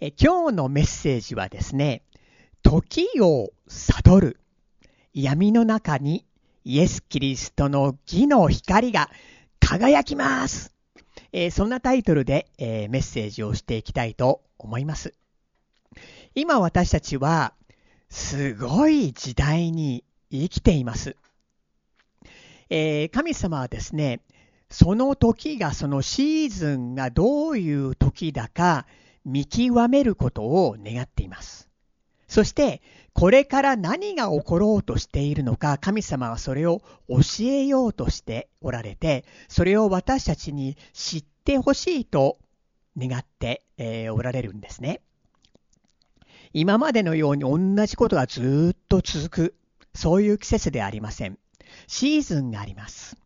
え今日のメッセージはですね、時を悟る。闇の中にイエス・キリストの義の光が輝きます。え、そんなタイトルで、え、メッセージをしていきたいと思います。今私たちはすごい時代に生きています。えー、神様はですね、その時が、そのシーズンがどういう時だか見極めることを願っています。そして、これから何が起ころうとしているのか、神様はそれを教えようとしておられて、それを私たちに知ってほしいと願って、えー、おられるんですね。今までのように同じことがずっと続く、そういう季節ではありません。シーズンがあります。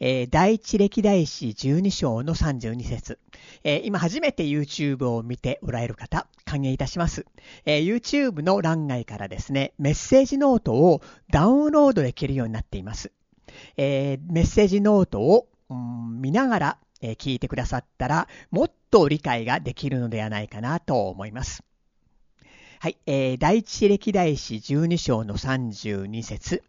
えー、第一歴代史12章の32節、えー、今初めて YouTube を見ておられる方、歓迎いたします、えー、YouTube の欄外からですね、メッセージノートをダウンロードできるようになっています。えメッセージノートを、うん、見ながら、え聞いてくださったら、もっと理解ができるのではないかなと思います。はい、えー、第一歴代史12章の32節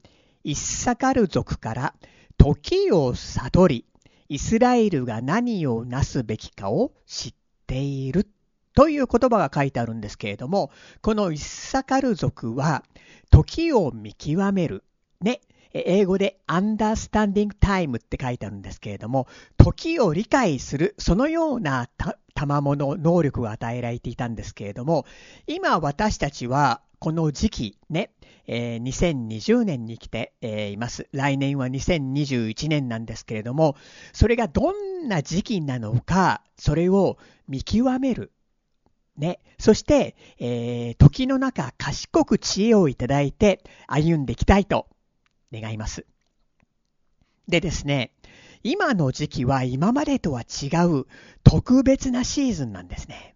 イッサカル族から時を悟り、イスラエルが何をなすべきかを知っているという言葉が書いてあるんですけれども、このイッサカル族は時を見極める。ね。英語で understanding time って書いてあるんですけれども、時を理解する、そのような賜物、能力が与えられていたんですけれども、今私たちはこの時期ね、えー、2020年に来て、えー、います。来年は2021年なんですけれども、それがどんな時期なのか、それを見極める。ね。そして、えー、時の中、賢く知恵をいただいて歩んでいきたいと願います。でですね、今の時期は今までとは違う特別なシーズンなんですね。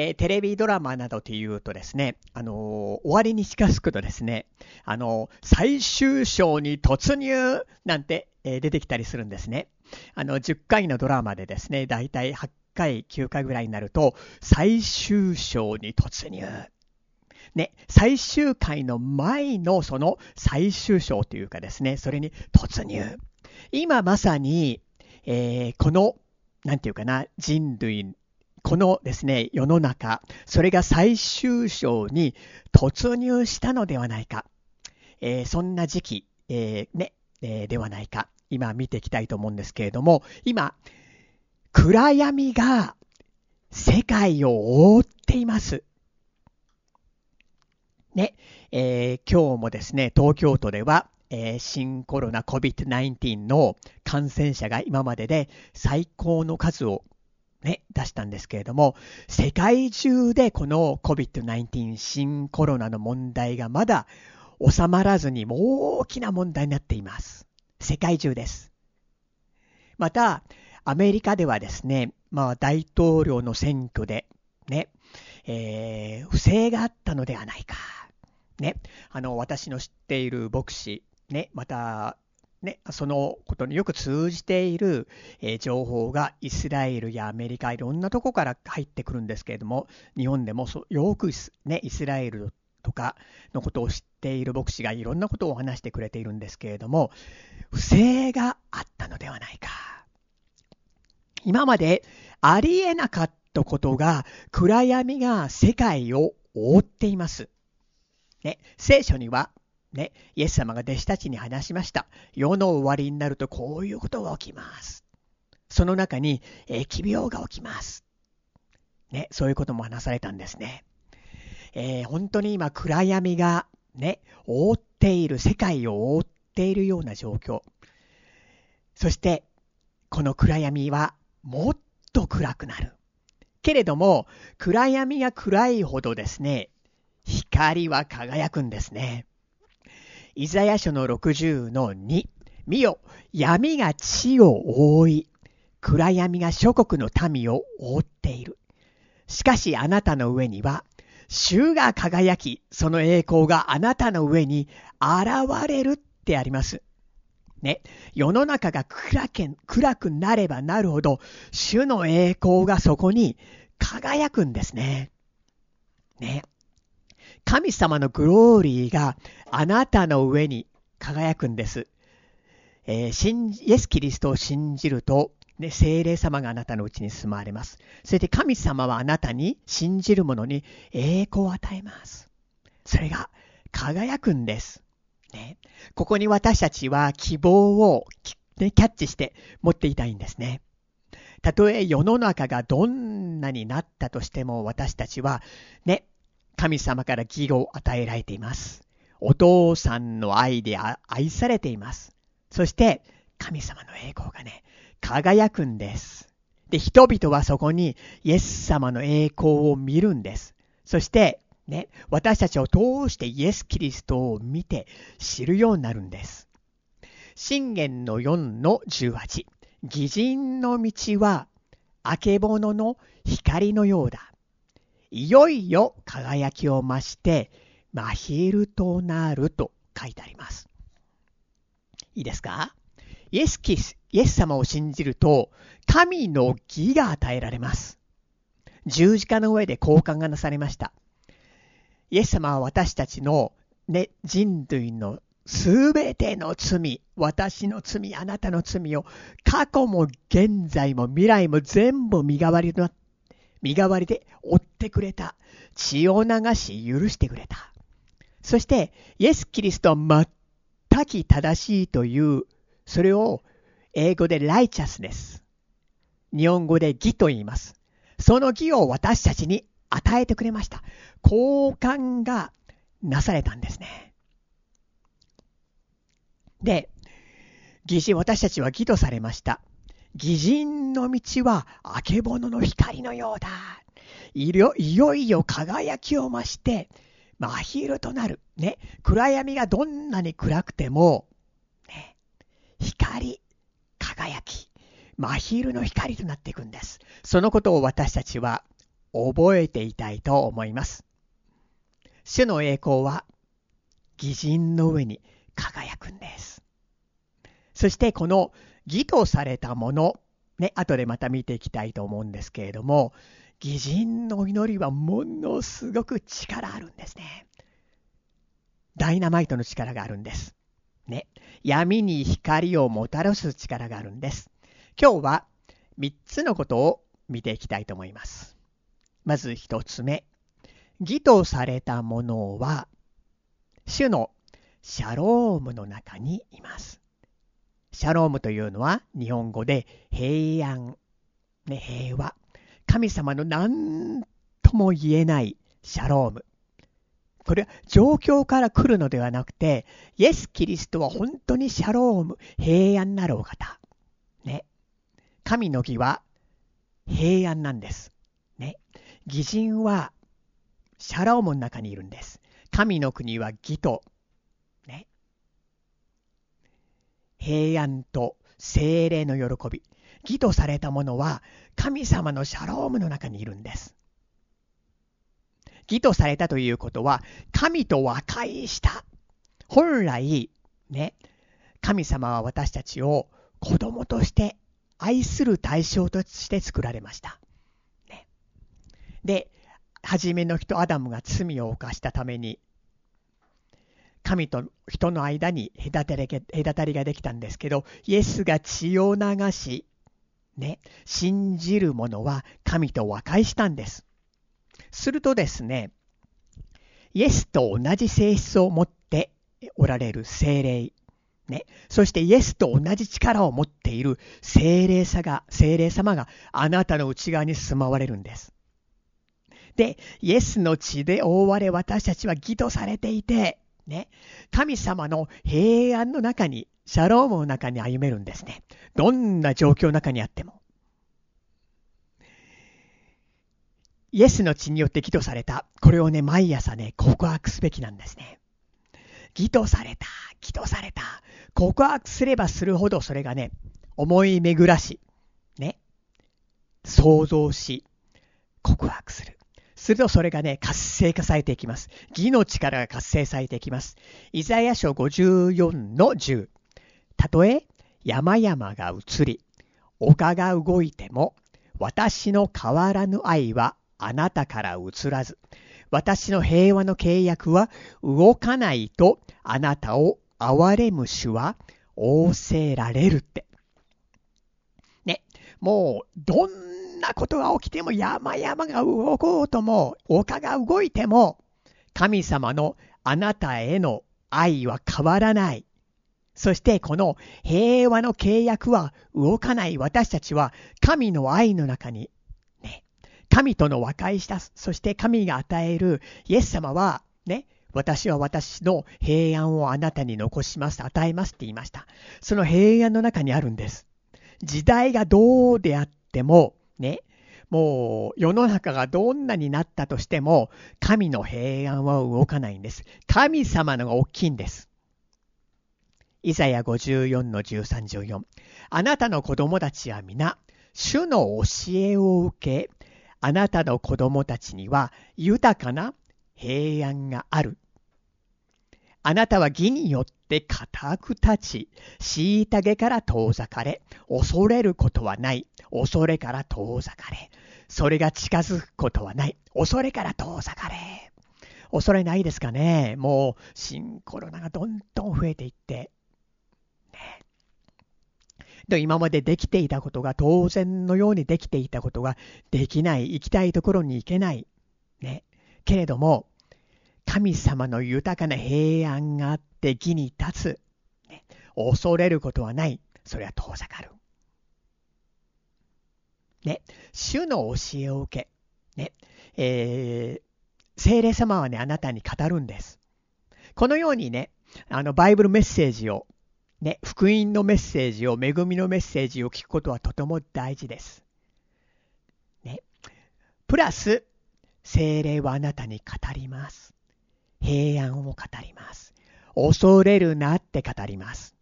えー、テレビドラマなどというとですね、あのー、終わりに近づくとですね、あのー、最終章に突入なんて、え出てきたりするんですね。あの、10回のドラマでですね、だいたい8回、9回ぐらいになると、最終章に突入。ね、最終回の前のその最終章というかですね、それに突入。今まさに、えー、この、なんていうかな、人類このですね、世の中、それが最終章に突入したのではないか。えー、そんな時期、えー、ね、えー、ではないか。今見ていきたいと思うんですけれども、今、暗闇が世界を覆っています。ね、えー、今日もですね、東京都では、えー、新コロナ COVID-19 の感染者が今までで最高の数をね、出したんですけれども、世界中でこの COVID-19 新コロナの問題がまだ収まらずに大きな問題になっています。世界中です。また、アメリカではですね、まあ大統領の選挙でね、えー、不正があったのではないか。ね、あの、私の知っている牧師、ね、また、ね、そのことによく通じている、えー、情報がイスラエルやアメリカいろんなとこから入ってくるんですけれども日本でもよく、ね、イスラエルとかのことを知っている牧師がいろんなことを話してくれているんですけれども不正があったのではないか今までありえなかったことが暗闇が世界を覆っています。ね、聖書にはね、イエス様が弟子たちに話しました。世の終わりになるとこういうことが起きます。その中に疫病が起きます。ね、そういうことも話されたんですね。えー、本当に今暗闇がね、覆っている、世界を覆っているような状況。そして、この暗闇はもっと暗くなる。けれども、暗闇が暗いほどですね、光は輝くんですね。イザヤ書の60の2。見よ、闇が地を覆い、暗闇が諸国の民を覆っている。しかしあなたの上には、主が輝き、その栄光があなたの上に現れるってあります。ね、世の中が暗く暗くなればなるほど、主の栄光がそこに輝くんですね。ね。神様のグローリーがあなたの上に輝くんです。えー、イエス・キリストを信じると、ね、精霊様があなたのうちに住まわれます。それで神様はあなたに信じる者に栄光を与えます。それが輝くんです。ね、ここに私たちは希望を、ね、キャッチして持っていたいんですね。たとえ世の中がどんなになったとしても私たちはね、神様から義を与えられています。お父さんの愛で愛されています。そして神様の栄光がね、輝くんです。で、人々はそこにイエス様の栄光を見るんです。そして、ね、私たちを通してイエス・キリストを見て知るようになるんです。信玄の4の18。義人の道は、あけぼのの光のようだ。いよいよ輝きを増して、真昼となると書いてあります。いいですか？イエスキス、イエス様を信じると、神の義が与えられます。十字架の上で交換がなされました。イエス様は私たちの、ね、人類のすべての罪、私の罪、あなたの罪を過去も現在も未来も全部身代わりの、身代わりで追ってくれた。血を流し許してくれた。そして、イエス・キリストは全き正しいという、それを英語でライチャスネス。日本語で義と言います。その義を私たちに与えてくれました。交換がなされたんですね。で、義人、私たちは義とされました。義人の道はあけぼのの光のようだ。いよいよいよ輝きを増して、真昼となる。ね。暗闇がどんなに暗くても、ね。光、輝き、真昼の光となっていくんです。そのことを私たちは覚えていたいと思います。主の栄光は、義人の上に輝くんです。そしてこの義とされたもの、ね、後でまた見ていきたいと思うんですけれども、義人の祈りはものすごく力あるんですね。ダイナマイトの力があるんです。ね。闇に光をもたらす力があるんです。今日は3つのことを見ていきたいと思います。まず1つ目。義とされたものは、主のシャロームの中にいます。シャロームというのは日本語で平安、ね、平和。神様の何とも言えないシャローム。これは状況から来るのではなくて、イエス・キリストは本当にシャローム、平安なるお方。ね。神の義は平安なんです。ね。義人はシャロームの中にいるんです。神の国は義と、ね。平安と精霊の喜び。義とされたものは神様のシャロームの中にいるんです。義とされたということは神と和解した。本来、ね、神様は私たちを子供として愛する対象として作られました。ね、で、初めの人アダムが罪を犯したために神と人の間に隔たり隔たりができたんですけど、イエスが血を流し、ね、信じる者は神と和解したんです。するとですね、イエスと同じ性質を持っておられる精霊、ね、そしてイエスと同じ力を持っている精霊さが、精霊様があなたの内側に住まわれるんです。で、イエスの血で覆われ私たちは義とされていて、ね、神様の平安の中にシャロームの中に歩めるんですね。どんな状況の中にあっても。イエスの血によって義とされた。これをね、毎朝ね、告白すべきなんですね。義とされた、義とされた。告白すればするほどそれがね、思い巡らし、ね、想像し、告白する。するとそれがね、活性化されていきます。義の力が活性されていきます。イザヤ書54の10。たとえ山々が移り、丘が動いても、私の変わらぬ愛はあなたから移らず、私の平和の契約は動かないとあなたを憐れむ主は仰せられるって。ね、もうどんなことが起きても山々が動こうとも、丘が動いても、神様のあなたへの愛は変わらない。そしてこの平和の契約は動かない私たちは神の愛の中に、ね、神との和解した、そして神が与えるイエス様は、ね、私は私の平安をあなたに残します、与えますって言いました。その平安の中にあるんです。時代がどうであっても、ね、もう世の中がどんなになったとしても、神の平安は動かないんです。神様のが大きいんです。イザヤ54の13、14。あなたの子供たちは皆、主の教えを受け、あなたの子供たちには豊かな平安がある。あなたは義によって固く立ち、虐げから遠ざかれ、恐れることはない。恐れから遠ざかれ。それが近づくことはない。恐れから遠ざかれ。恐れないですかね？もう、新コロナがどんどん増えていって、ねで今までできていたことが当然のようにできていたことができない、行きたいところに行けない。ね。けれども、神様の豊かな平安があって義に立つ。ね、恐れることはない。それは遠ざかる。ね。主の教えを受け。ね。えー、聖霊様はね、あなたに語るんです。このようにね、あの、バイブルメッセージをね、福音のメッセージを、恵みのメッセージを聞くことはとても大事です。ね。プラス、精霊はあなたに語ります。平安を語ります。恐れるなって語ります。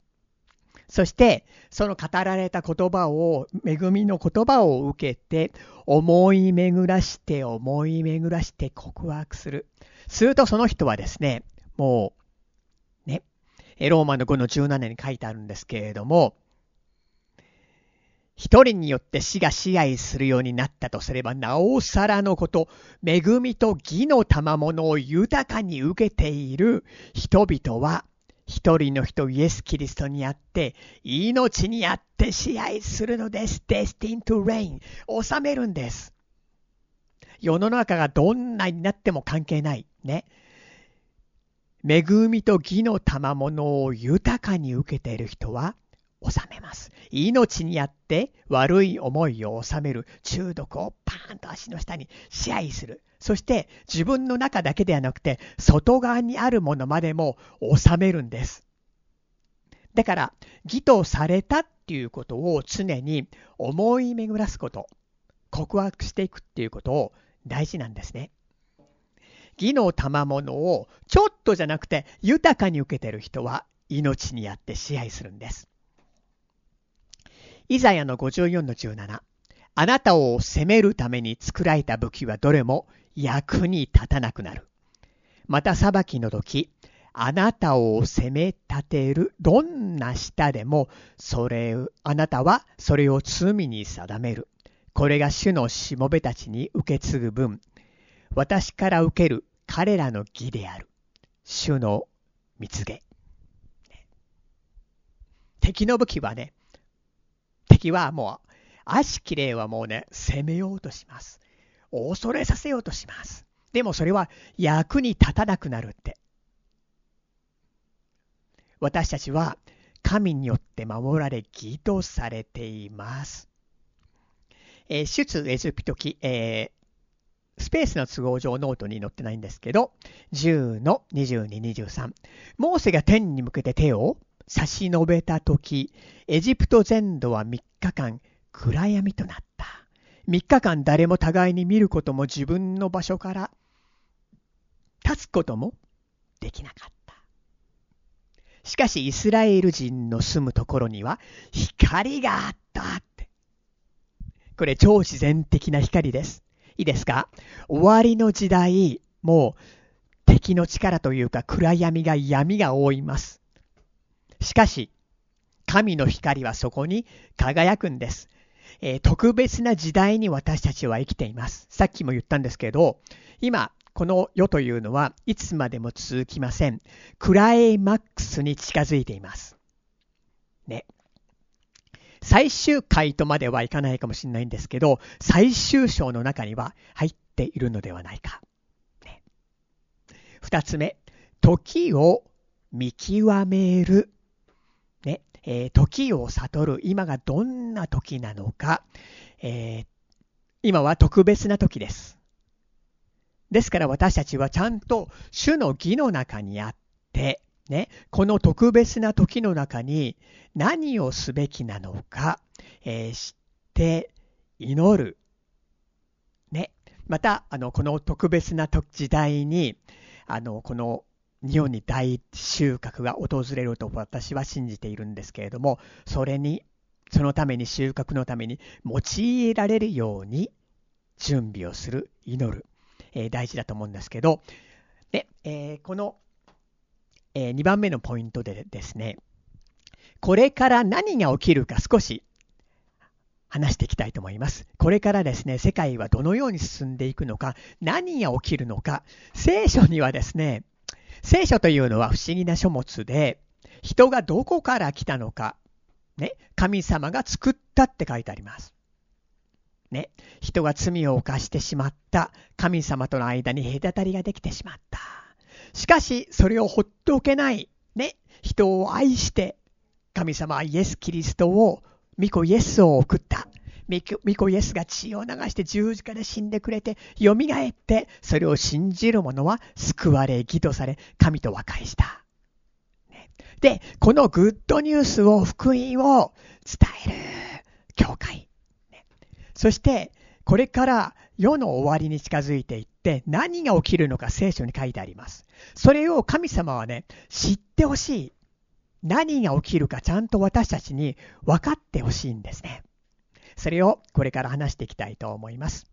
そして、その語られた言葉を、恵みの言葉を受けて、思い巡らして、思い巡らして告白する。するとその人はですね、もうねローマの5の17年に書いてあるんですけれども、一人によって死が支配するようになったとすれば、なおさらのこと、恵みと義の賜物を豊かに受けている人々は、一人の人イエス・キリストにあって、命にあって支配するのです。destined to reign。治めるんです。世の中がどんなになっても関係ない。ね。恵みと義の賜物を豊かに受けている人は治めます。命にあって悪い思いを治める中毒をパーンと足の下に支配する。そして自分の中だけではなくて外側にあるものまでも治めるんです。だから義とされたっていうことを常に思い巡らすこと、告白していくっていうことを大事なんですね。義の賜物をちょっとじゃなくて豊かに受けてる人は命にあって支配するんです。イザヤの54の17。あなたを責めるために作られた武器はどれも役に立たなくなる。また裁きの時、あなたを責め立てるどんな舌でも、それ、あなたはそれを罪に定める。これが主のしもべたちに受け継ぐ分、私から受ける彼らの義である。主の蜜げ。敵の武器はね、敵はもう、悪しき霊はもうね、攻めようとします。恐れさせようとします。でもそれは役に立たなくなるって。私たちは神によって守られ、義とされています。えー、出エジプト記、えスペースの都合上ノートに載ってないんですけど、10の22、23。モーセが天に向けて手を差し伸べたとき、エジプト全土は3日間暗闇となった。3日間誰も互いに見ることも自分の場所から立つこともできなかった。しかしイスラエル人の住むところには光があったって。これ超自然的な光です。いいですか？終わりの時代、もう敵の力というか暗闇が闇が覆います。しかし、神の光はそこに輝くんです。えー、特別な時代に私たちは生きています。さっきも言ったんですけど、今、この世というのはいつまでも続きません。クライマックスに近づいています。ね。最終回とまではいかないかもしれないんですけど、最終章の中には入っているのではないか。ね、つ目、時を見極める。えー、時を悟る。今がどんな時なのか。えー、今は特別な時です。ですから私たちはちゃんと主の義の中にあって、ね、この特別な時の中に何をすべきなのか、えー、知って祈る。ね。また、あの、この特別な時代に、あの、この日本に大収穫が訪れると私は信じているんですけれども、それに、そのために収穫のために用いられるように準備をする、祈る、えー、大事だと思うんですけど、で、えー、この、えー、2番目のポイントでですね、これから何が起きるか少し話していきたいと思います。これからですね、世界はどのように進んでいくのか、何が起きるのか、聖書にはですね、聖書というのは不思議な書物で、人がどこから来たのか、ね、神様が作ったって書いてあります。ね、人が罪を犯してしまった。神様との間に隔たりができてしまった。しかし、それをほっとおけない。ね、人を愛して、神様はイエス・キリストを、御子イエスを送った。御子イエスが血を流して十字架で死んでくれて、蘇って、それを信じる者は救われ、義とされ、神と和解した。で、このグッドニュースを、福音を伝える教会。そして、これから世の終わりに近づいていって、何が起きるのか聖書に書いてあります。それを神様はね、知ってほしい。何が起きるかちゃんと私たちに分かってほしいんですね。それをこれから話していきたいと思います。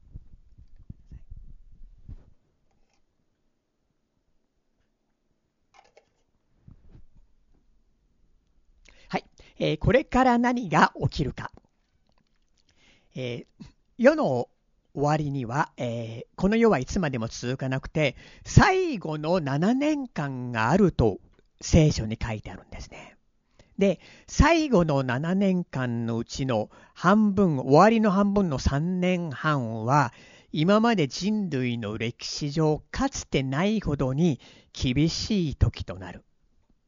はい、えー、これから何が起きるか。えー、世の終わりには、えー、この世はいつまでも続かなくて、最後の7年間があると聖書に書いてあるんですね。で、最後の7年間のうちの半分、終わりの半分の3年半は、今まで人類の歴史上かつてないほどに厳しい時となる。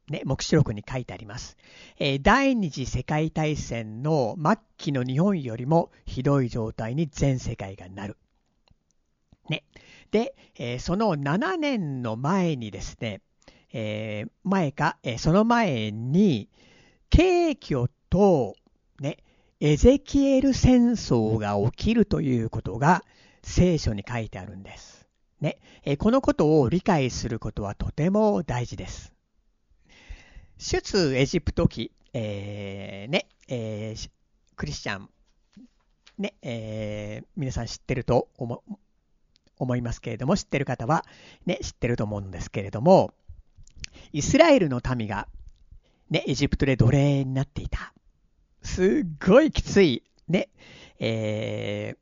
ね、目視録に書いてあります、えー、第二次世界大戦の末期の日本よりもひどい状態に全世界がなる。ね。で、えー、その7年の前にですね、えー、前か、えその前に、景挙と、ね、エゼキエル戦争が起きるということが聖書に書いてあるんです。ね、えこのことを理解することはとても大事です。出エジプト記、えー、ね、えー、クリスチャン、ね、えー、皆さん知ってると思思いますけれども、知ってる方は、ね、知ってると思うんですけれども、イスラエルの民がね、エジプトで奴隷になっていた。すっごいきつい、ね、え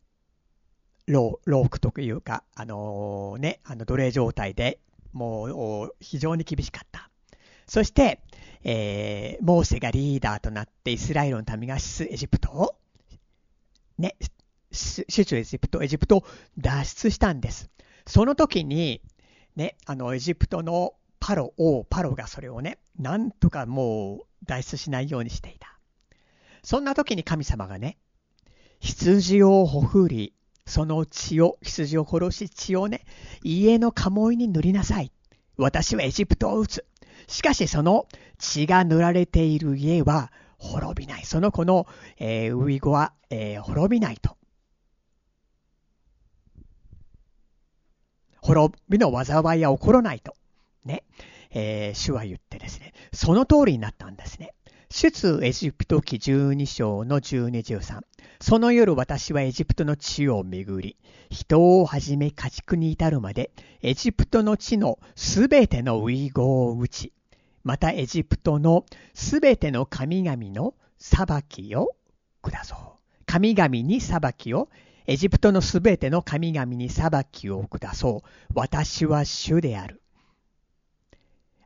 ー、ロー、ロクというか、あのー、ね、あの奴隷状態でもう非常に厳しかった。そして、えー、モーセがリーダーとなってイスラエルの民が出エジプトを、ね、出エジプト、エジプトを脱出したんです。その時に、ね、あの、エジプトのパロ、王パロがそれをね、なんとかもう脱出しないようにしていた。そんな時に神様がね、羊をほふり、その血を、羊を殺し血をね、家の鴨居に塗りなさい。私はエジプトを撃つ。しかしその血が塗られている家は滅びない。その子の、えー、ウイゴは、えー、滅びないと。滅びの災いは起こらないと。ね、えー、主は言ってですね、その通りになったんですね。出エジプト記12章の12、13。その夜私はエジプトの地を巡り、人をはじめ家畜に至るまで、エジプトの地のすべてのウイゴを打ち、またエジプトのすべての神々の裁きを下そう。神々に裁きを、エジプトのすべての神々に裁きを下そう。私は主である。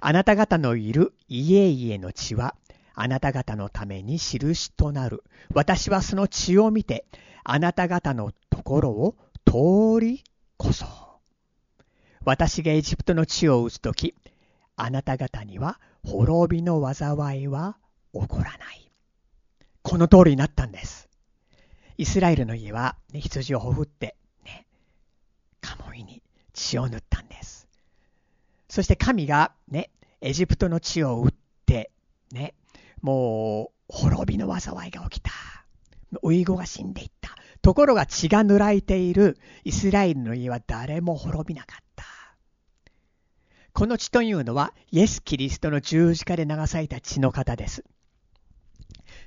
あなた方のいる家々の血は、あなた方のために印となる。私はその血を見て、あなた方のところを通りこそ。私がエジプトの地を打つとき、あなた方には滅びの災いは起こらない。この通りになったんです。イスラエルの家は、ね、羊をほふって、ね、カモイに血を塗ったんです。そして神がね、エジプトの地を打って、ね、もう滅びの災いが起きた。ウイゴが死んでいった。ところが血が塗られているイスラエルの家は誰も滅びなかった。この血というのは、イエス・キリストの十字架で流された血の方です。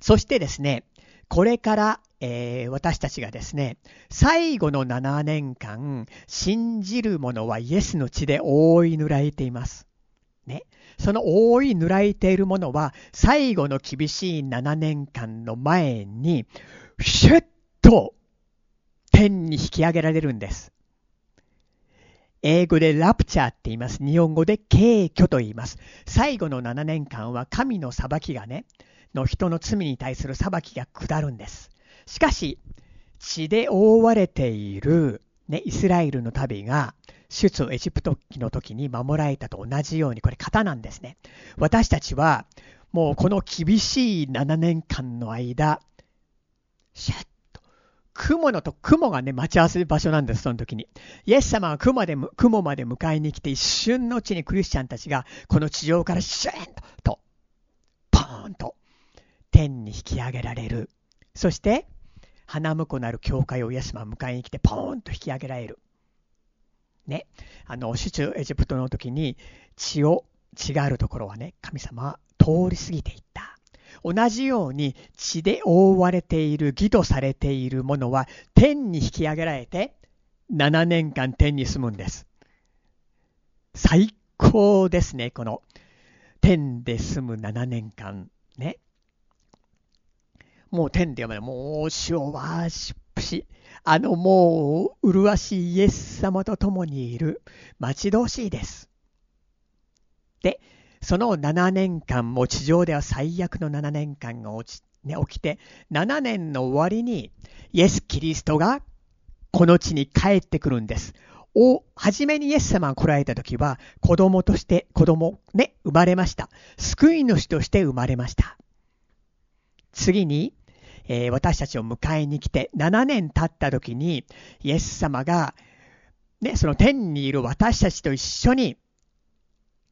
そしてですね、これから、えー、私たちがですね、最後の7年間、信じる者はイエスの血で覆い塗られています。ね。その覆い塗られているものは、最後の厳しい7年間の前に、シュッと天に引き上げられるんです。英語でラプチャーって言います。日本語で敬虚と言います。最後の7年間は神の裁きがね、の人の罪に対する裁きが下るんです。しかし、血で覆われている、ね、イスラエルの旅が、出エジプト記の時に守られたと同じように、これ型なんですね。私たちは、もうこの厳しい7年間の間、シャッと雲のと雲がね、待ち合わせる場所なんです、その時に。イエス様は雲で雲まで迎えに来て、一瞬のうちにクリスチャンたちが、この地上からシューンと、ポーンと、天に引き上げられる。そして、花婿なる教会をイエス様は迎えに来て、ポーンと引き上げられる。ね。あの、主中エジプトの時に、血を、血があるところはね、神様は通り過ぎていった。同じように血で覆われている、義とされているものは天に引き上げられて7年間天に住むんです。最高ですね、この天で住む7年間。ね。もう天で読めない。もう主をワーシップし、あのもう麗しいイエス様と共にいる待ち遠しいです。で、その7年間も地上では最悪の7年間が起ち,、ね、起きて、7年の終わりにイエス・キリストがこの地に帰ってくるんです。お、初めにイエス様が来られた時は子供として子供ね、生まれました。救い主として生まれました。次に、えー、私たちを迎えに来て7年経った時にイエス様がね、その天にいる私たちと一緒に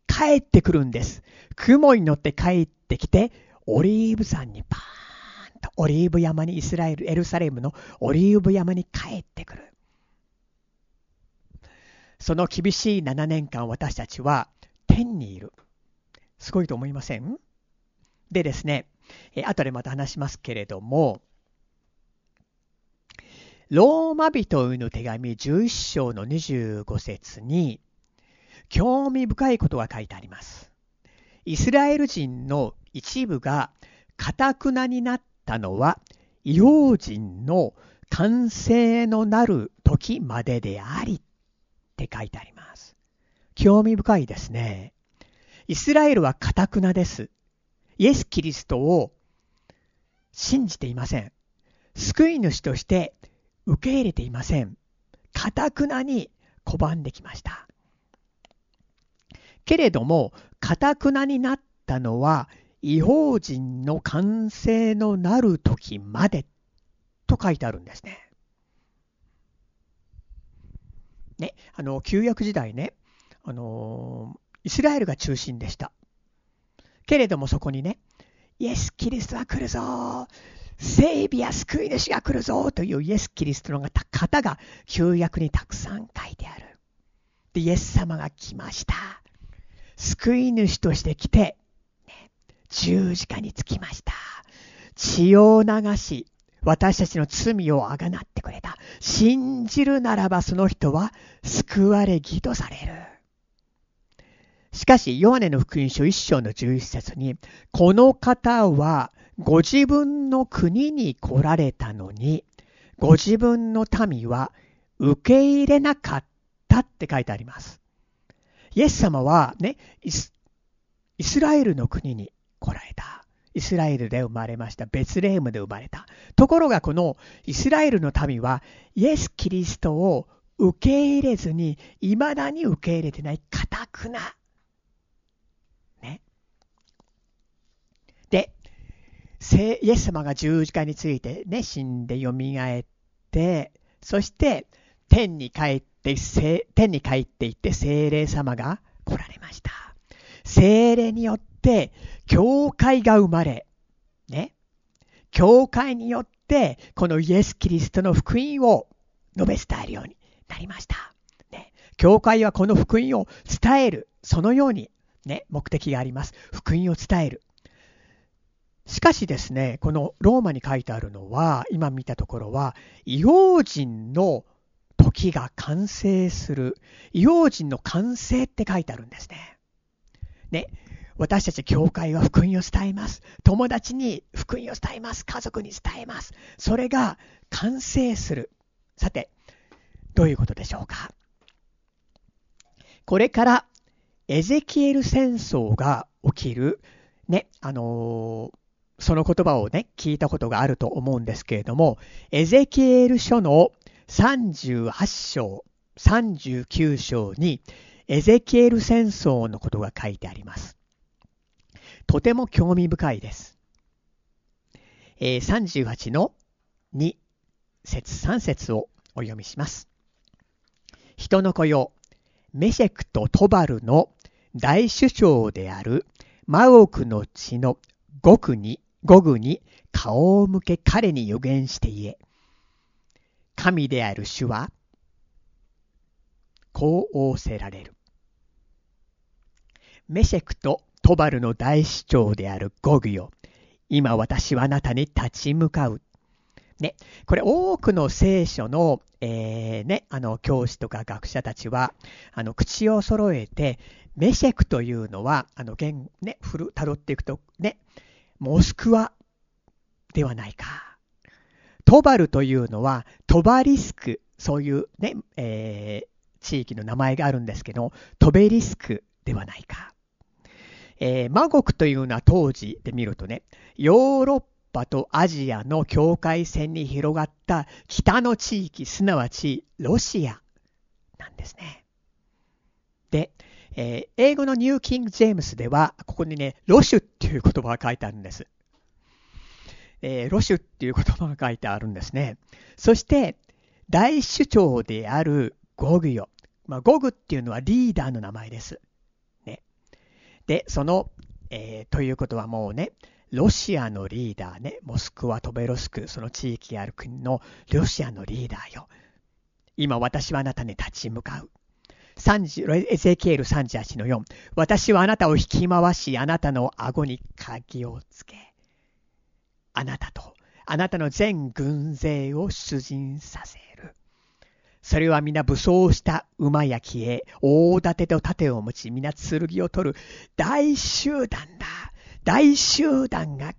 帰ってくるんです。雲に乗って帰ってきて、オリーブ山にパーンと、オリーブ山にイスラエル、エルサレムのオリーブ山に帰ってくる。その厳しい7年間私たちは天にいる。すごいと思いません？でですね、え後でまた話しますけれども、ローマ人への手紙11章の25節に、興味深いことが書いてあります。イスラエル人の一部がかたくなになったのは、異邦人の完成のなる時まででありって書いてあります。興味深いですね。イスラエルはかたくなです。イエス・キリストを信じていません。救い主として受け入れていません。かたくなに拒んできました。けれども、かたくなになったのは、違法人の完成のなる時までと書いてあるんですね。ね、あの、旧約時代ね、あの、イスラエルが中心でした。けれどもそこにね、イエス・キリストは来るぞ聖美や救い主が来るぞというイエス・キリストの方が旧約にたくさん書いてある。で、イエス様が来ました。救い主として来て、ね、十字架につきました。血を流し、私たちの罪をあがなってくれた。信じるならばその人は救われ義とされる。しかし、ヨハネの福音書1章の11節に、この方はご自分の国に来られたのに、ご自分の民は受け入れなかったって書いてあります。イエス様はね、イスイスラエルの国に来られた。イスラエルで生まれました。ベツレームで生まれた。ところがこのイスラエルの民はイエス・キリストを受け入れずに、未だに受け入れてない、かたくな。ね。で、イエス様が十字架についてね、死んで蘇って、そして天に帰って、天に帰っていって精霊様が来られました。精霊によって、教会が生まれ、ね。教会によって、このイエス・キリストの福音を述べ伝えるようになりました。ね、教会はこの福音を伝える、そのように、ね、目的があります。福音を伝える。しかしですね、このローマに書いてあるのは、今見たところは、異邦人の時が完成する。異邦人の完成って書いてあるんですね。ね、私たち教会は福音を伝えます。友達に福音を伝えます。家族に伝えます。それが完成する。さて、どういうことでしょうか。これからエゼキエル戦争が起きる、ね、あのー、その言葉をね、聞いたことがあると思うんですけれども、エゼキエール書の38章、39章に、エゼキエル戦争のことが書いてあります。とても興味深いです。えー、38の2節3節をお読みします。人の子よ、メシェクとトバルの大首長であるマオクの地のゴクに、ゴグに顔を向け彼に予言して言え。神である主は、こう仰せられる。メシェクとトバルの大首長であるゴグよ。今私はあなたに立ち向かう。ね、これ多くの聖書の、えー、ね、あの教師とか学者たちはあの口を揃えてメシェクというのはあの現、ね、古辿っていくとねモスクワではないかトバルというのはトバリスクそういうね、えー、地域の名前があるんですけどトベリスクではないか、えー、マゴクというのは当時で見るとねヨーロッパとアジアの境界線に広がった北の地域、すなわちロシアなんですね。で、えー、英語のニューキング・ジェームスでは、ここにね、ロシュっていう言葉が書いてあるんです。えー、ロシュっていう言葉が書いてあるんですね。そして、大首長であるゴグヨ。まあ、ゴグっていうのはリーダーの名前です。ね。で、その、えー、ということはもうね、ロシアのリーダーね、モスクワ、トベロスク、その地域ある国のロシアのリーダーよ。今私はあなたに立ち向かう。エゼキエル38の4。私はあなたを引き回し、あなたの顎に鍵をつけ、あなたと、あなたの全軍勢を出陣させる。それは皆武装した馬や木へ、大盾と盾を持ち、皆剣を取る大集団だ。大集団が来る。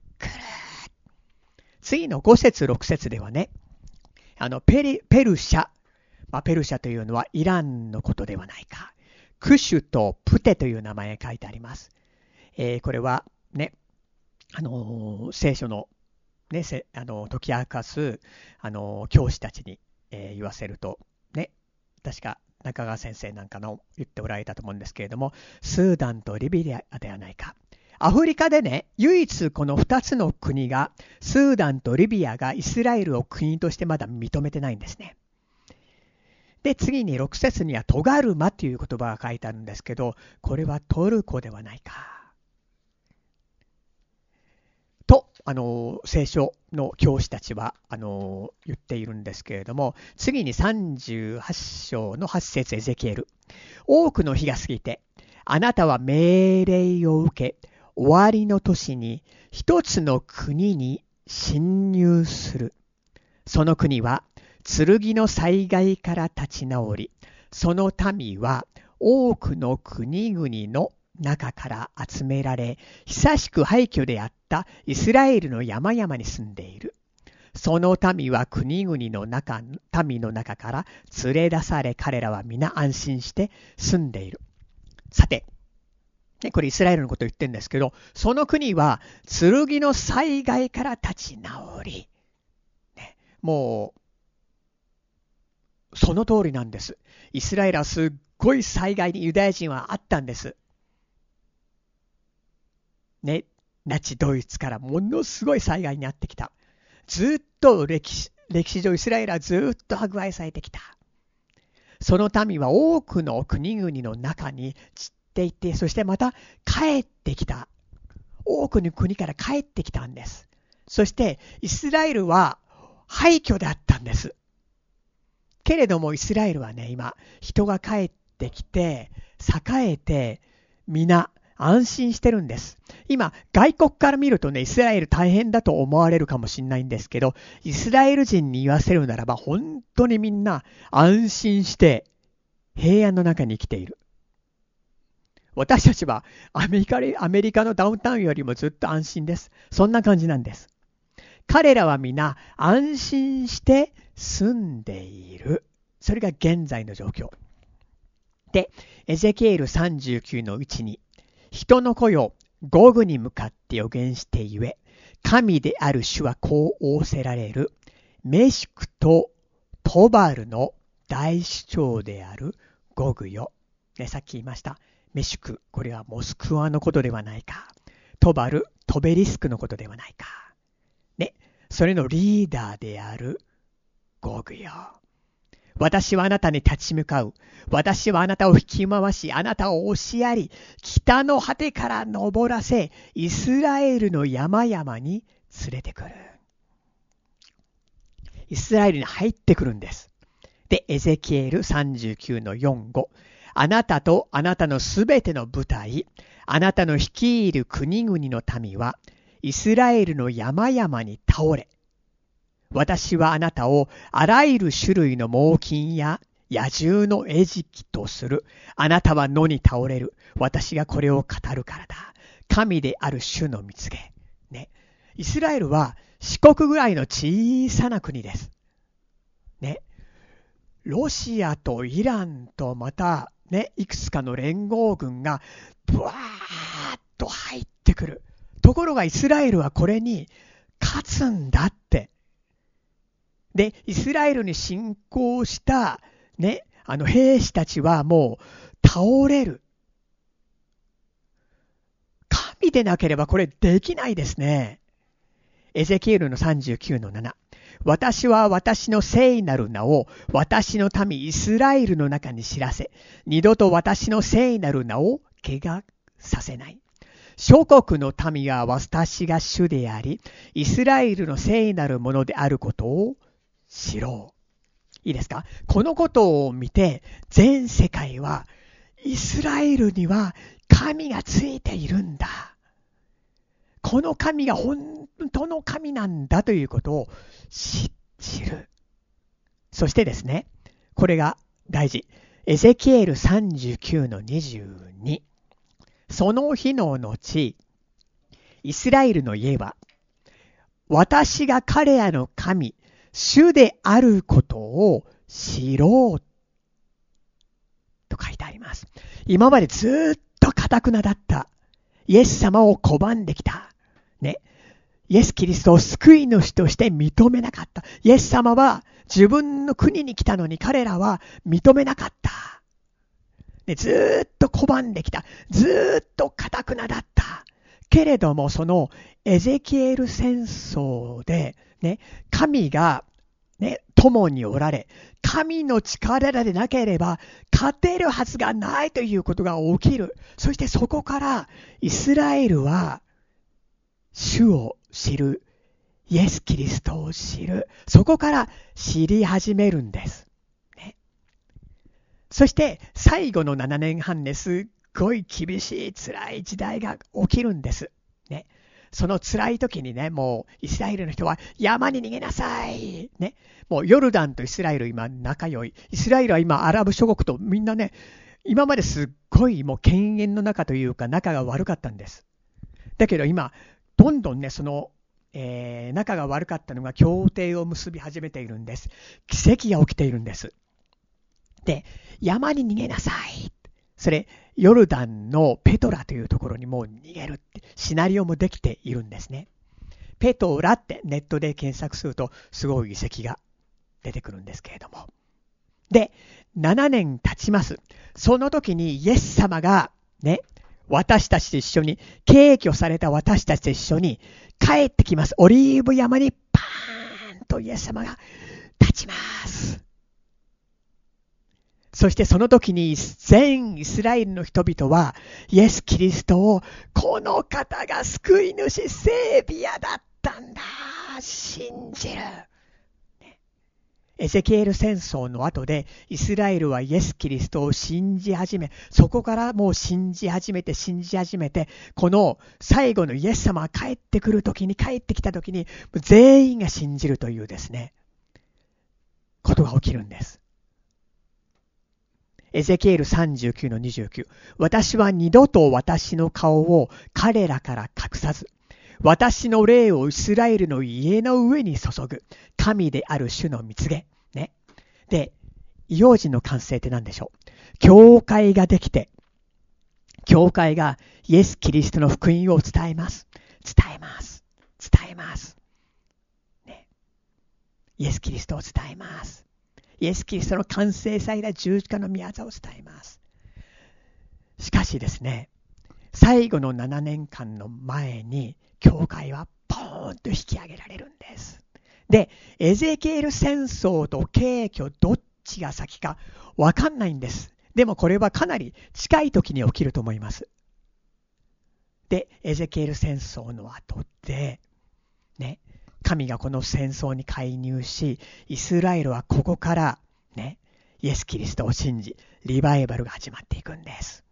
次の5節6節ではね、あのペリペルシャ、まあ、ペルシャというのはイランのことではないか。クシュとプテという名前が書いてあります。えー、これはね、あのー、聖書のね、あの解き明かす、あの教師たちに、え、言わせると、ね、確か中川先生なんかの言っておられたと思うんですけれども、スーダンとリビアではないか。アフリカでね、唯一この2つの国が、スーダンとリビアがイスラエルを国としてまだ認めてないんですね。で、次に6節にはトガルマという言葉が書いてあるんですけど、これはトルコではないか。と、あの、聖書の教師たちは、あの、言っているんですけれども、次に38章の8節エゼキエル。多くの日が過ぎて、あなたは命令を受け、終わりの年に一つの国に侵入する。その国は剣の災害から立ち直り、その民は多くの国々の中から集められ、久しく廃墟であったイスラエルの山々に住んでいる。その民は国々の中、民の中から連れ出され、彼らは皆安心して住んでいる。さて、ね、これイスラエルのこと言ってるんですけど、その国は剣の災害から立ち直り、ね、もう、その通りなんです。イスラエルはすっごい災害にユダヤ人はあったんです。ね、ナチドイツからものすごい災害にあってきた。ずっと歴史歴史上イスラエルはずっと迫害されてきた。その民は多くの国々の中に散っていって、そしてまた帰ってきた。多くの国から帰ってきたんです。そしてイスラエルは廃墟だったんです。けれどもイスラエルはね、今、人が帰ってきて、栄えて、皆安心してるんです。今、外国から見るとね、イスラエル大変だと思われるかもしれないんですけど、イスラエル人に言わせるならば、本当にみんな安心して平安の中に生きている。私たちはアメリカアメリカのダウンタウンよりもずっと安心です。そんな感じなんです。彼らは皆安心して住んでいる。それが現在の状況。で、エゼキエル39の1に、人の子よ、午後に向かって予言してゆえ、神である主はこう仰せられる、メシクとトバルの大主張であるゴグよ。ね、さっき言いました。メシク、これはモスクワのことではないか。トバル、トベリスクのことではないか。それのリーダーであるゴグよ。私はあなたに立ち向かう。私はあなたを引き回し、あなたを押しやり、北の果てから登らせ、イスラエルの山々に連れてくる。イスラエルに入ってくるんです。で、エゼキエル39の4、5。あなたとあなたのすべての部隊、あなたの率いる国々の民は、イスラエルの山々に倒れ、私はあなたをあらゆる種類の猛禽や野獣の餌食とする。あなたは野に倒れる。私がこれを語るからだ。神である主の蜜げ。ね。イスラエルは四国ぐらいの小さな国です。ね。ロシアとイランとまたね、いくつかの連合軍がブワーッと入ってくる。ところがイスラエルはこれに勝つんだってで、イスラエルに侵攻した、ね、あの兵士たちはもう倒れる。神でなければこれできないですね。エゼキエルの39の7。私は私の聖なる名を私の民イスラエルの中に知らせ、二度と私の聖なる名を怪我させない。諸国の民は私が主であり、イスラエルの聖なるものであることを知ろう。いいですか？このことを見て、全世界は、イスラエルには神がついているんだ。この神が本当の神なんだということを知る。そしてですね、これが大事。エゼキエル39の22。その日の後、イスラエルの家は、私が彼らの神、主であることを知ろう。と書いてあります。今までずっと堅くなだった。イエス様を拒んできた。ね。イエス・キリストを救い主として認めなかった。イエス様は自分の国に来たのに彼らは認めなかった。ね、ずっと拒んできた。ずっと堅くなだった。けれども、そのエゼキエル戦争で、ね、神が、ね、共におられ、神の力でなければ勝てるはずがないということが起きる。そしてそこからイスラエルは主を知る。イエス・キリストを知る。そこから知り始めるんです。そして最後の7年半ですっごい厳しい辛い時代が起きるんです。ね、その辛い時にね、もうイスラエルの人は山に逃げなさい。ね。もうヨルダンとイスラエル今仲良い。イスラエルは今アラブ諸国とみんなね、今まですっごいもう犬猿の中というか仲が悪かったんです。だけど今、どんどんね、その、えー、仲が悪かったのが協定を結び始めているんです。奇跡が起きているんです。で、山に逃げなさい。それ、ヨルダンのペトラというところにもう逃げるってシナリオもできているんですね。ペトラってネットで検索するとすごい遺跡が出てくるんですけれども。で、7年経ちます。その時にイエス様がね、私たちと一緒に、敬挙された私たちと一緒に帰ってきます。オリーブ山にパーンとイエス様が立ちます。そしてその時に全イスラエルの人々はイエス・キリストをこの方が救い主、セービアだったんだ。信じる。エゼキエル戦争の後で、イスラエルはイエス・キリストを信じ始め、そこからもう信じ始めて、信じ始めて、この最後のイエス様が帰ってくるときに、帰ってきたときに、全員が信じるというですね、ことが起きるんです。エゼキエル39の29。私は二度と私の顔を彼らから隠さず、私の霊をイスラエルの家の上に注ぐ。神である主の蜜げ。ね。で、異様人の完成って何でしょう？教会ができて、教会がイエス・キリストの福音を伝えます。伝えます。伝えます。ね。イエス・キリストを伝えます。イエス・キリストの完成された十字架の宮座を伝えます。しかしですね、最後の7年間の前に、教会はポーンと引き上げられるんです。で、エゼケール戦争と景挙どっちが先かわかんないんです。でもこれはかなり近い時に起きると思います。で、エゼケール戦争の後で、ね、神がこの戦争に介入し、イスラエルはここから、ね、イエス・キリストを信じ、リバイバルが始まっていくんです。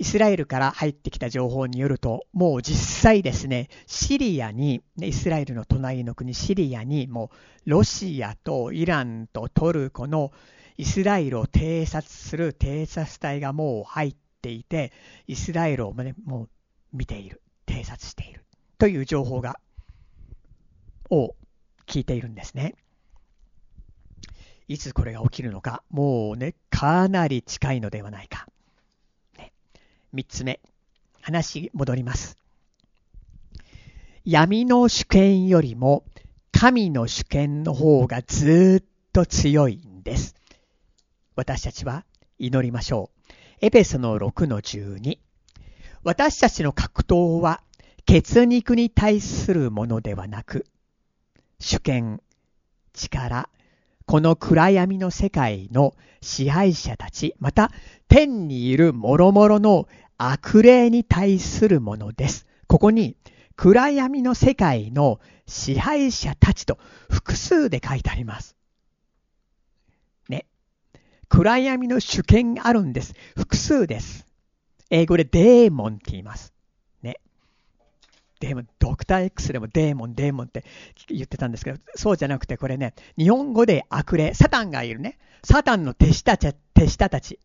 イスラエルから入ってきた情報によると、もう実際ですね、シリアに、イスラエルの隣の国シリアに、もうロシアとイランとトルコのイスラエルを偵察する偵察隊がもう入っていて、イスラエルを、ね、もう見ている、偵察しているという情報が、を聞いているんですね。いつこれが起きるのか、もうね、かなり近いのではないか。ね3つ目、話戻ります。闇の主権よりも神の主権の方がずっと強いんです。私たちは祈りましょう。エペソの6の12。私たちの格闘は血肉に対するものではなく、主権、力、この暗闇の世界の支配者たち、また天にいる諸々の悪霊に対するものです。ここに暗闇の世界の支配者たちと複数で書いてあります。ね。暗闇の主権があるんです。複数です。英語でデーモンって言います。デーモン、ドクター X でもデーモン、デーモンって言ってたんですけど、そうじゃなくてこれね、日本語で悪霊、サタンがいるね。サタンの手下手下たち。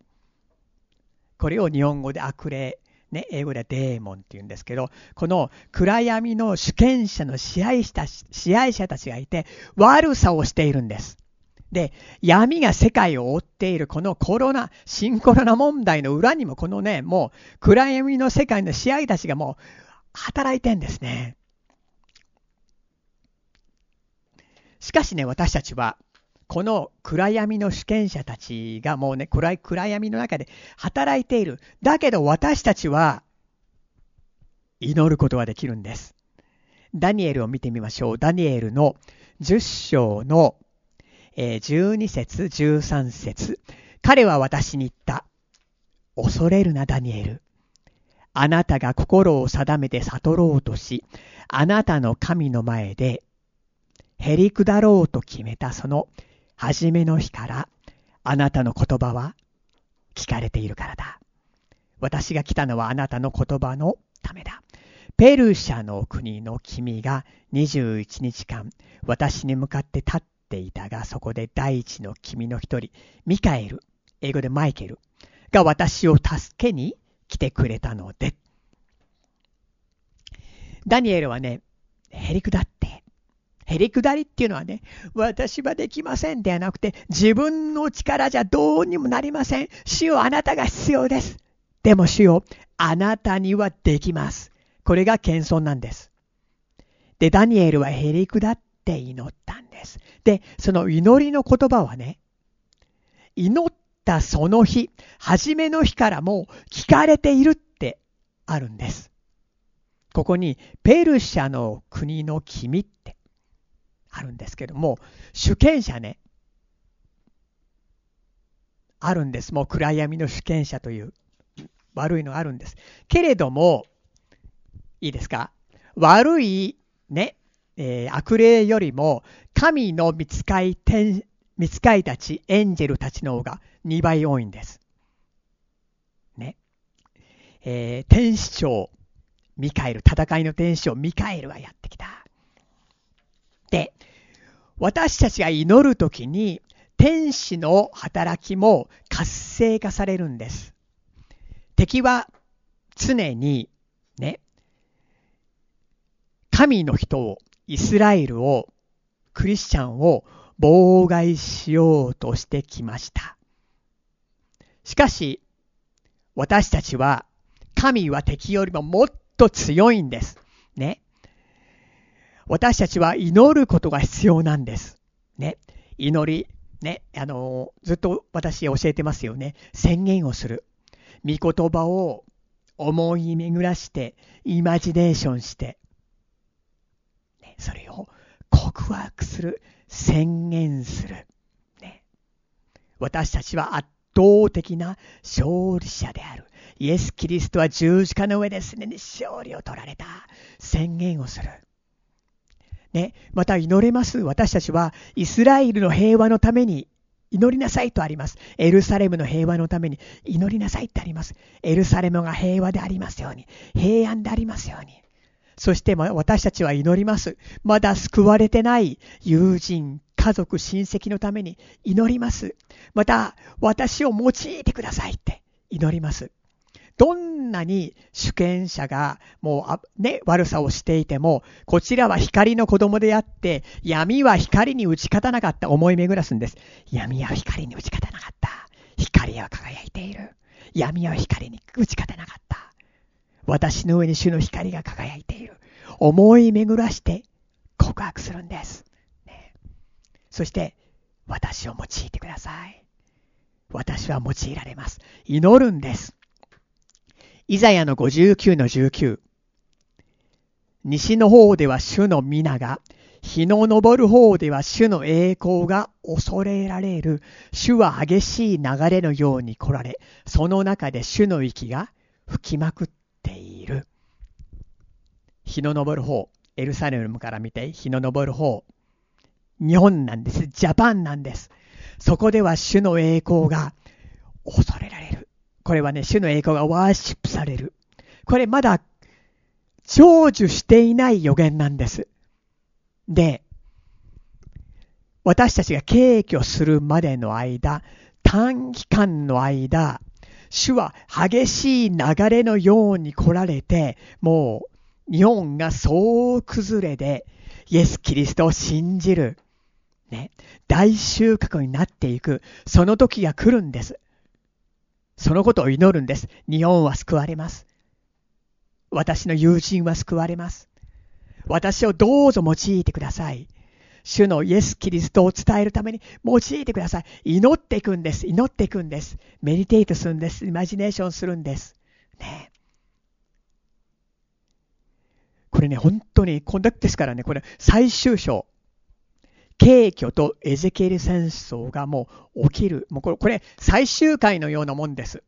これを日本語で悪霊、ね、英語ではデーモンって言うんですけど、この暗闇の主権者の支配者支配者たちがいて、悪さをしているんです。で、闇が世界を覆っているこのコロナ、新コロナ問題の裏にもこのね、もう暗闇の世界の支配たちがもう働いてんですね。しかしね、私たちは、この暗闇の主権者たちがもうね、暗い暗闇の中で働いている。だけど私たちは、祈ることができるんです。ダニエルを見てみましょう。ダニエルの10章の12節、13節彼は私に言った。恐れるな、ダニエル。あなたが心を定めて悟ろうとし、あなたの神の前で、へりくだろうと決めたその初めの日から、あなたの言葉は聞かれているからだ。私が来たのはあなたの言葉のためだ。ペルシャの国の君が21日間、私に向かって立っていたが、そこで第一の君の一人、ミカエル、英語でマイケルが私を助けに来てくれたので。ダニエルはね、へりくだって、へりくだりっていうのはね、私はできませんではなくて、自分の力じゃどうにもなりません。主よあなたが必要です。でも主よ、あなたにはできます。これが謙遜なんです。で、ダニエルはへりくだって祈ったんです。で、その祈りの言葉はね、祈ったその日、初めの日からも聞かれているってあるんです。ここにペルシャの国の君ってあるんですけども、主権者ね、あるんです。もう暗闇の主権者という悪いのがあるんです。けれども、いいですか？悪いね、えー、悪霊よりも神の見つかい天見つかいたち、エンジェルたちの方が2倍多いんです。ね。えー、天使長、ミカエル、戦いの天使長、ミカエルがやってきた。で、私たちが祈るときに、天使の働きも活性化されるんです。敵は常に、ね、神の人を、イスラエルを、クリスチャンを妨害しようとしてきました。しかし、私たちは、神は敵よりももっと強いんです。ね。私たちは祈ることが必要なんです。ね。祈り、ね。あの、ずっと私教えてますよね。宣言をする。御言葉を思い巡らして、イマジネーションして、ね、それを告白する。宣言する。ね、私たちは圧倒的な勝利者である。イエス・キリストは十字架の上ですでに勝利を取られた。宣言をする。ね、また祈れます。私たちはイスラエルの平和のために祈りなさいとあります。エルサレムの平和のために祈りなさいってあります。エルサレムが平和でありますように。平安でありますように。そして私たちは祈ります。まだ救われてない友人、家族、親戚のために祈ります。また私を用いてくださいって祈ります。どんなに主権者がもうね、悪さをしていても、こちらは光の子供であって、闇は光に打ち勝たなかった思い巡らすんです。闇は光に打ち勝たなかった。光は輝いている。闇は光に打ち勝たなかった。私の上に主の光が輝いている。思い巡らして告白するんです。ね、そして、私を用いてください。私は用いられます。祈るんです。イザヤの59の19。西の方では主の皆が、日の昇る方では主の栄光が恐れられる。主は激しい流れのように来られ、その中で主の息が吹きまくって。日の昇る方、エルサレムから見て日の昇る方、日本なんです。ジャパンなんです。そこでは主の栄光が恐れられる。これはね、主の栄光がワーシップされる。これまだ成就していない予言なんです。で、私たちが敬虚するまでの間、短期間の間、主は激しい流れのように来られて、もう日本が総崩れで、イエス・キリストを信じる、ね、大収穫になっていく、その時が来るんです。そのことを祈るんです。日本は救われます。私の友人は救われます。私をどうぞ用いてください。主のイエス・キリストを伝えるために用いてください。祈っていくんです。祈っていくんです。メディテイトするんです。イマジネーションするんです。ね。これね、本当に、こんだけですからね、これ最終章。敬虚とエゼケエル戦争がもう起きる。もうこれ、これ最終回のようなもんです。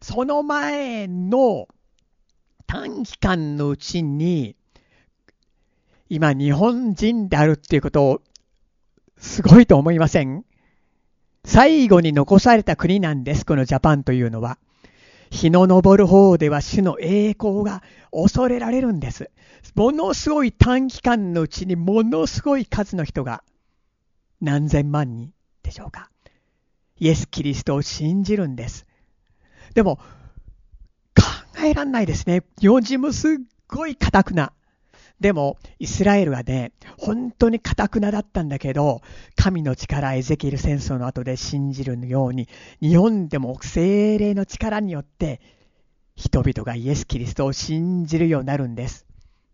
その前の短期間のうちに、今日本人であるっていうことをすごいと思いません？最後に残された国なんです、このジャパンというのは。日の昇る方では主の栄光が恐れられるんです。ものすごい短期間のうちにものすごい数の人が何千万人でしょうか。イエス・キリストを信じるんです。でも、考えらんないですね。日本人もすっごい固くな。でも、イスラエルはね、本当に堅くなだったんだけど、神の力、エゼキエル戦争の後で信じるように、日本でも精霊の力によって、人々がイエス・キリストを信じるようになるんです。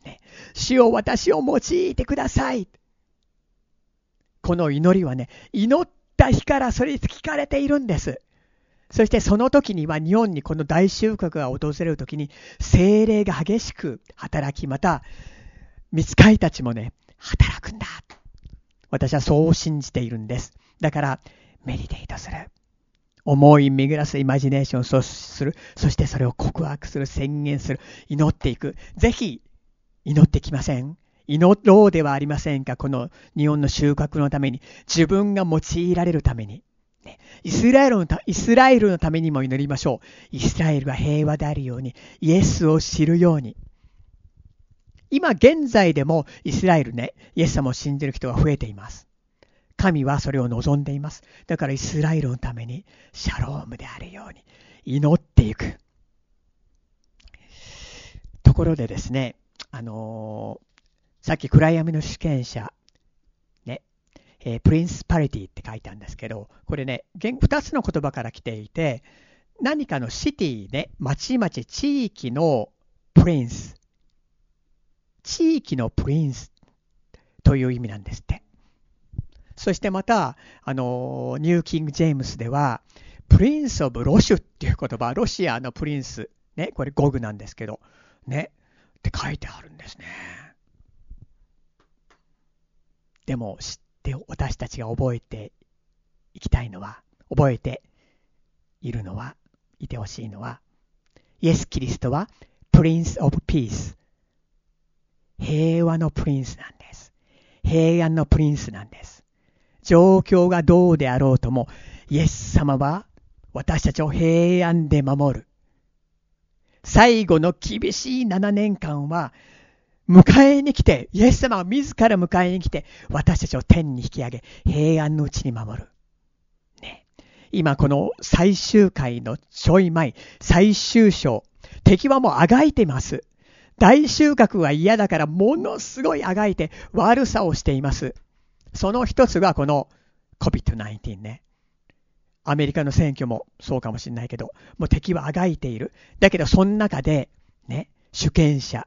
ね、主を私を用いてください。この祈りはね、祈った日からそれに聞かれているんです。そしてその時には日本にこの大収穫が訪れる時に精霊が激しく働き、また、見つかいたちもね、働くんだ。私はそう信じているんです。だから、メディテイトする。思い巡らすイマジネーションをする。そしてそれを告白する、宣言する。祈っていく。ぜひ、祈ってきません祈ろうではありませんかこの日本の収穫のために。自分が用いられるために。ねイスラエルのたイスラエルのためにも祈りましょう。イスラエルが平和であるように、イエスを知るように。今現在でもイスラエルね、イエス様を信じる人が増えています。神はそれを望んでいます。だからイスラエルのためにシャロームであるように祈っていく。ところでですね、あのー、さっき暗闇の主権者、ね、えー、プリンスパリティって書いたんですけど、これね、2つの言葉から来ていて、何かのシティね、町々、地域のプリンス、地域のプリンスという意味なんですって。そしてまた、あの、ニューキング・ジェームスでは、 Prince of Rosh っていう言葉、ロシアのプリンス、ね、これ語具なんですけど、ね、って書いてあるんですね。でも知って私たちが覚えていきたいのは、覚えているのは、いてほしいのは、イエス・キリストはプリンス・オブ・ピース。平和のプリンスなんです。平安のプリンスなんです。状況がどうであろうとも、イエス様は私たちを平安で守る。最後の厳しい7年間は、迎えに来て、イエス様が自ら迎えに来て、私たちを天に引き上げ、平安のうちに守る。ね。今この最終回のちょい前、最終章、敵はもうあがいてます。大収穫は嫌だからものすごいあがいて悪さをしています。その一つがこの COVID-19 ね。アメリカの選挙もそうかもしれないけど、もう敵はあがいている。だけど、その中で、ね、主権者、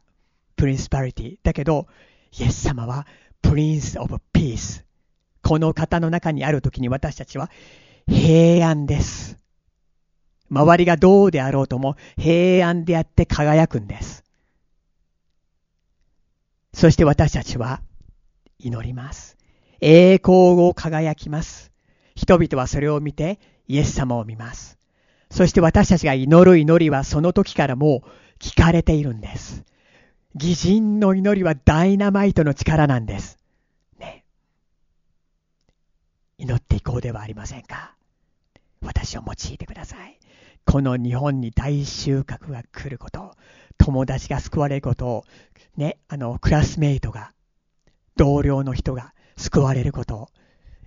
プリンスパリティ。だけど、イエス様はプリンス・オブ・ピース。この方の中にあるときに私たちは平安です。周りがどうであろうとも平安であって輝くんです。そして私たちは祈ります。栄光を輝きます。人々はそれを見てイエス様を見ます。そして私たちが祈る祈りはその時からもう聞かれているんです。偽人の祈りはダイナマイトの力なんです。ね。祈っていこうではありませんか。私を用いてください。この日本に大収穫が来ること、友達が救われることを、ね、あの、クラスメイトが、同僚の人が救われること、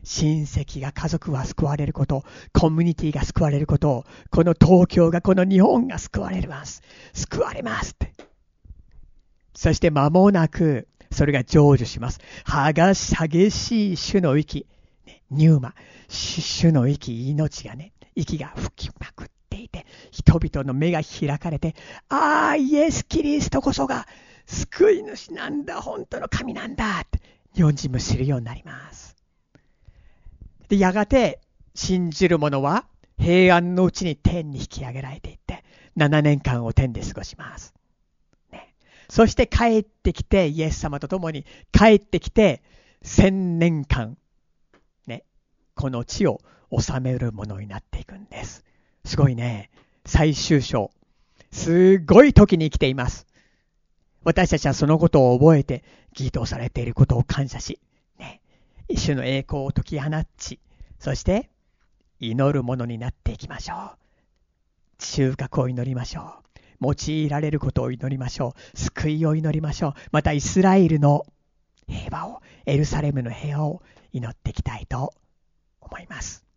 親戚が、家族が救われること、コミュニティが救われることを、この東京が、この日本が救われます。救われますって。そして間もなく、それが成就します。はがし、激しい主の息、ね、ニューマ、主の息、命がね、息が吹きまくってて、人々の目が開かれて、ああ、イエス・キリストこそが救い主なんだ、本当の神なんだって日本人も知るようになります。で、やがて信じる者は平安のうちに天に引き上げられていって、7年間を天で過ごします。ね、そして帰ってきて、イエス様と共に帰ってきて、千年間、ね、この地を治めるものになっていくんです。すごいね。最終章。すごい時に生きています。私たちはそのことを覚えて、義とされていることを感謝し、ね、一種の栄光を解き放ち、そして、祈るものになっていきましょう。収穫を祈りましょう。用いられることを祈りましょう。救いを祈りましょう。またイスラエルの平和を、エルサレムの平和を祈っていきたいと思います。